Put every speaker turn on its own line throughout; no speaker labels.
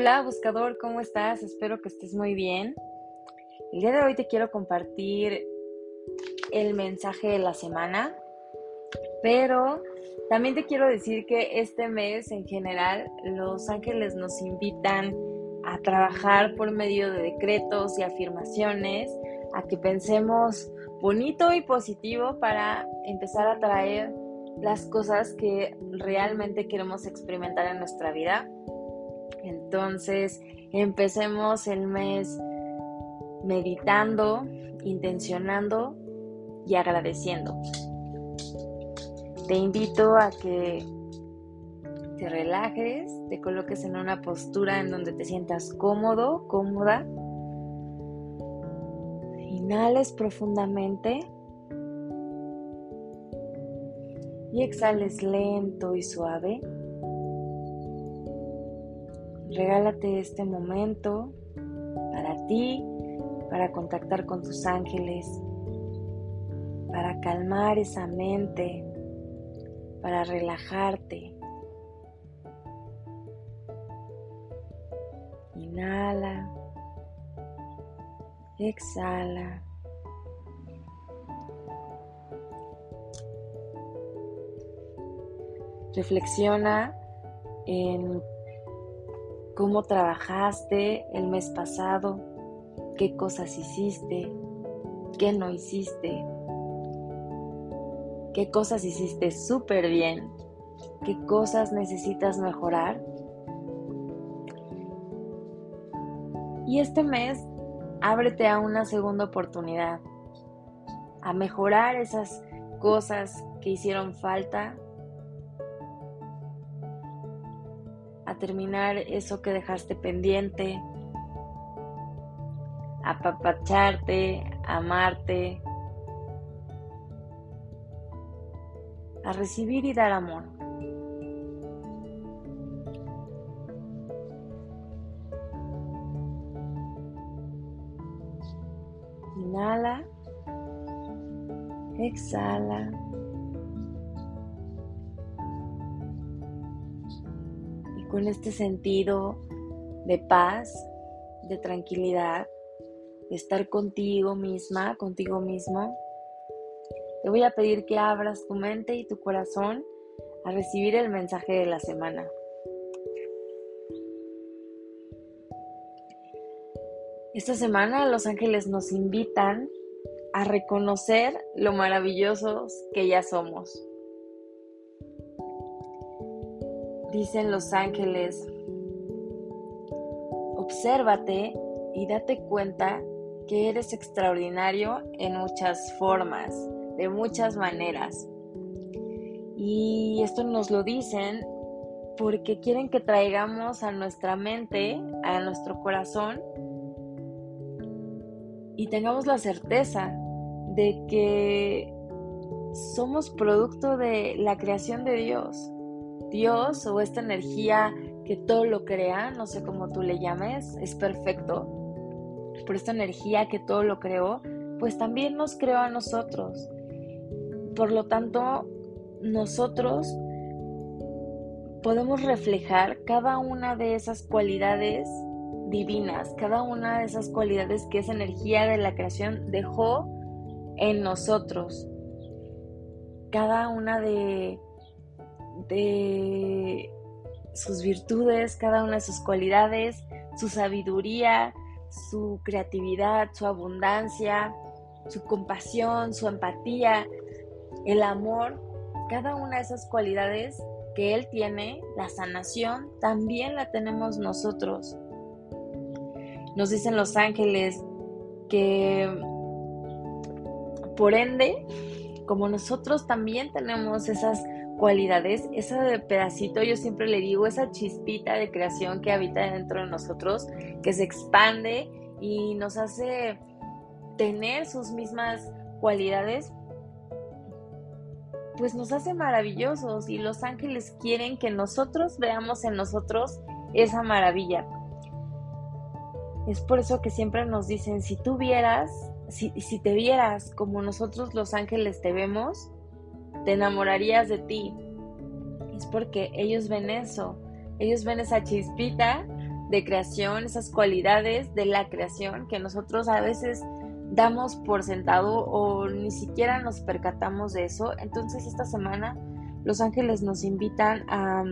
Hola buscador, ¿cómo estás? Espero que estés muy bien. El día de hoy te quiero compartir el mensaje de la semana, pero también te quiero decir que este mes en general los ángeles nos invitan a trabajar por medio de decretos y afirmaciones, a que pensemos bonito y positivo para empezar a traer las cosas que realmente queremos experimentar en nuestra vida. Entonces, empecemos el mes meditando, intencionando y agradeciendo. Te invito a que te relajes, te coloques en una postura en donde te sientas cómodo, cómoda. Inhales profundamente y exhales lento y suave. Regálate este momento para ti, para contactar con tus ángeles, para calmar esa mente, para relajarte. Inhala, exhala. Reflexiona en cómo trabajaste el mes pasado, qué cosas hiciste, qué no hiciste, qué cosas hiciste súper bien, qué cosas necesitas mejorar. Y este mes, ábrete a una segunda oportunidad, a mejorar esas cosas que hicieron falta terminar eso que dejaste pendiente, apapacharte, amarte, a recibir y dar amor. Inhala, exhala. Con este sentido de paz, de tranquilidad, de estar contigo misma, contigo mismo, te voy a pedir que abras tu mente y tu corazón a recibir el mensaje de la semana. Esta semana los ángeles nos invitan a reconocer lo maravillosos que ya somos. Dicen los ángeles, obsérvate y date cuenta que eres extraordinario en muchas formas, de muchas maneras. Y esto nos lo dicen porque quieren que traigamos a nuestra mente, a nuestro corazón, y tengamos la certeza de que somos producto de la creación de Dios. Dios o esta energía que todo lo crea, no sé cómo tú le llames, es perfecto. Por esta energía que todo lo creó, pues también nos creó a nosotros. Por lo tanto, nosotros podemos reflejar cada una de esas cualidades divinas, cada una de esas cualidades que esa energía de la creación dejó en nosotros. Cada una de de sus virtudes, cada una de sus cualidades, su sabiduría, su creatividad, su abundancia, su compasión, su empatía, el amor, cada una de esas cualidades que Él tiene, la sanación, también la tenemos nosotros. Nos dicen los ángeles que por ende, como nosotros también tenemos esas cualidades, ese pedacito, yo siempre le digo, esa chispita de creación que habita dentro de nosotros, que se expande y nos hace tener sus mismas cualidades, pues nos hace maravillosos y los ángeles quieren que nosotros veamos en nosotros esa maravilla. Es por eso que siempre nos dicen, si tú vieras, si, si te vieras como nosotros los ángeles te vemos, te enamorarías de ti. Es porque ellos ven eso, ellos ven esa chispita de creación, esas cualidades de la creación que nosotros a veces damos por sentado o ni siquiera nos percatamos de eso. Entonces esta semana los ángeles nos invitan a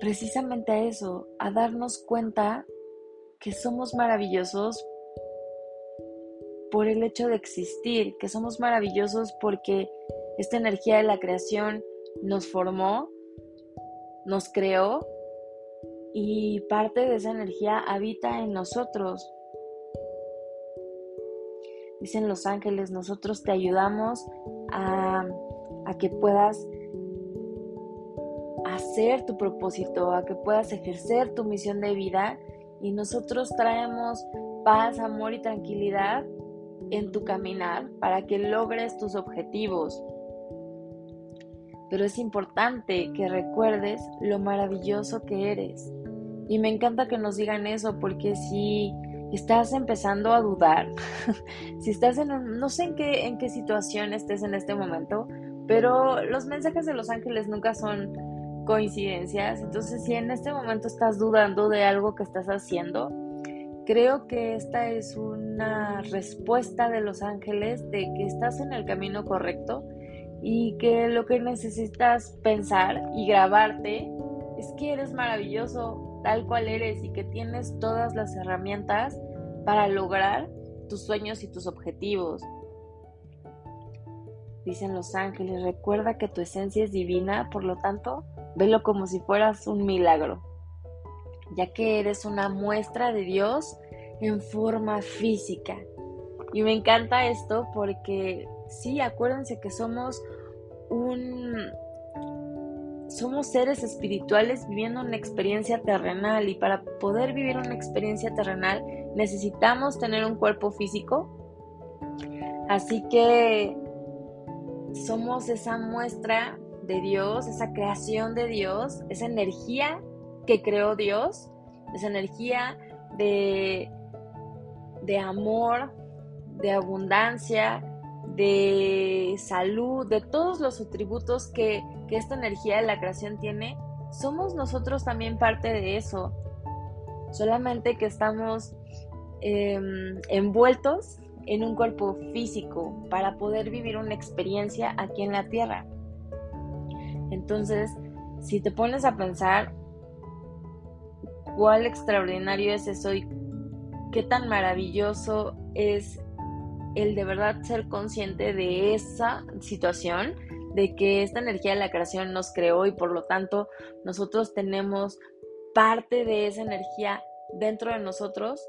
precisamente a eso, a darnos cuenta que somos maravillosos por el hecho de existir, que somos maravillosos porque esta energía de la creación nos formó, nos creó y parte de esa energía habita en nosotros. Dicen los ángeles, nosotros te ayudamos a, a que puedas hacer tu propósito, a que puedas ejercer tu misión de vida y nosotros traemos paz, amor y tranquilidad en tu caminar para que logres tus objetivos. Pero es importante que recuerdes lo maravilloso que eres. Y me encanta que nos digan eso porque si estás empezando a dudar, si estás en un, no sé en qué, en qué situación estés en este momento, pero los mensajes de los ángeles nunca son coincidencias. Entonces, si en este momento estás dudando de algo que estás haciendo, creo que esta es una respuesta de los ángeles de que estás en el camino correcto y que lo que necesitas pensar y grabarte es que eres maravilloso tal cual eres y que tienes todas las herramientas para lograr tus sueños y tus objetivos. Dicen los ángeles, recuerda que tu esencia es divina, por lo tanto, Velo como si fueras un milagro, ya que eres una muestra de Dios en forma física. Y me encanta esto porque sí, acuérdense que somos un somos seres espirituales viviendo una experiencia terrenal y para poder vivir una experiencia terrenal necesitamos tener un cuerpo físico. Así que somos esa muestra de Dios, esa creación de Dios, esa energía que creó Dios, esa energía de, de amor, de abundancia, de salud, de todos los atributos que, esta energía de la creación tiene, somos nosotros también parte de eso. Solamente que estamos em, envueltos en un cuerpo físico para poder vivir una experiencia aquí en la tierra. Entonces, si te pones a pensar cuál extraordinario es eso y qué tan maravilloso es el de verdad ser consciente de esa situación, de que esta energía de la creación nos creó y por lo tanto nosotros tenemos parte de esa energía dentro de nosotros,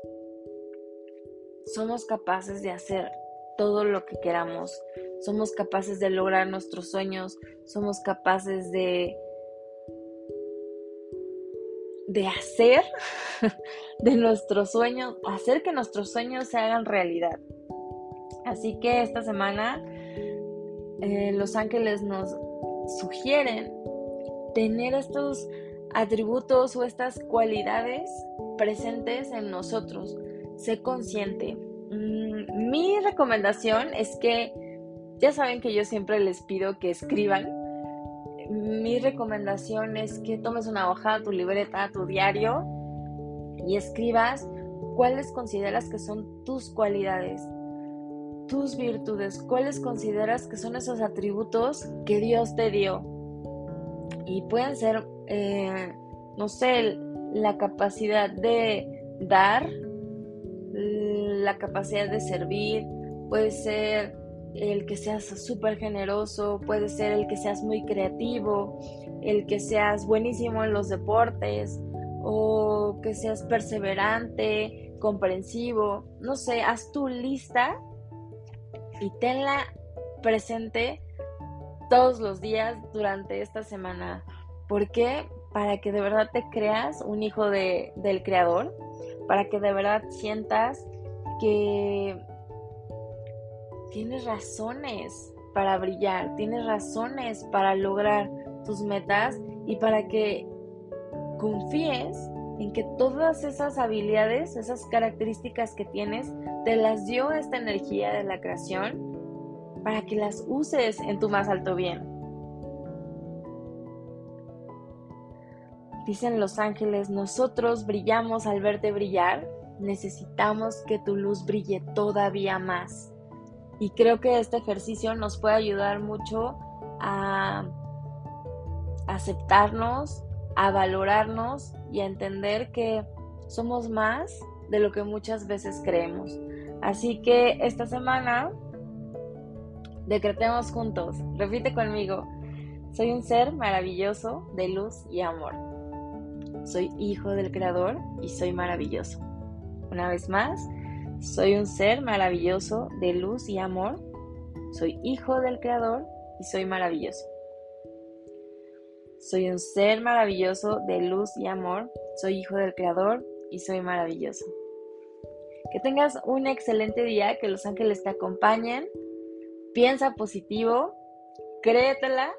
somos capaces de hacer todo lo que queramos, somos capaces de lograr nuestros sueños, somos capaces de de hacer de nuestros sueños, hacer que nuestros sueños se hagan realidad. Así que esta semana eh, los ángeles nos sugieren tener estos atributos o estas cualidades presentes en nosotros. Sé consciente, Mm, mi recomendación es que, ya saben que yo siempre les pido que escriban. Mi recomendación es que tomes una hoja, tu libreta, tu diario y escribas cuáles consideras que son tus cualidades, tus virtudes, cuáles consideras que son esos atributos que Dios te dio. Y pueden ser, eh, no sé, la capacidad de dar, la capacidad de servir, puede ser el que seas súper generoso, puede ser el que seas muy creativo, el que seas buenísimo en los deportes o que seas perseverante, comprensivo, no sé, haz tu lista y tenla presente todos los días durante esta semana. ¿Por qué? Para que de verdad te creas un hijo de, del Creador, para que de verdad sientas que tienes razones para brillar, tienes razones para lograr tus metas y para que confíes en que todas esas habilidades, esas características que tienes, te las dio esta energía de la creación para que las uses en tu más alto bien. Dicen los ángeles, nosotros brillamos al verte brillar, necesitamos que tu luz brille todavía más. Y creo que este ejercicio nos puede ayudar mucho a aceptarnos, a valorarnos y a entender que somos más de lo que muchas veces creemos. Así que esta semana decretemos juntos, repite conmigo, soy un ser maravilloso de luz y amor. Soy hijo del Creador y soy maravilloso. Una vez más, soy un ser maravilloso de luz y amor. Soy hijo del Creador y soy maravilloso. Soy un ser maravilloso de luz y amor. Soy hijo del Creador y soy maravilloso. Que tengas un excelente día, que los ángeles te acompañen. Piensa positivo, créetela,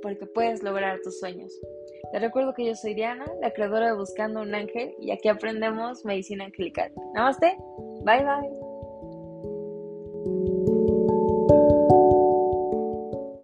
porque puedes lograr tus sueños. Te recuerdo que yo soy Diana, la creadora de Buscando un Ángel, y aquí aprendemos medicina angelical. Namaste, bye bye.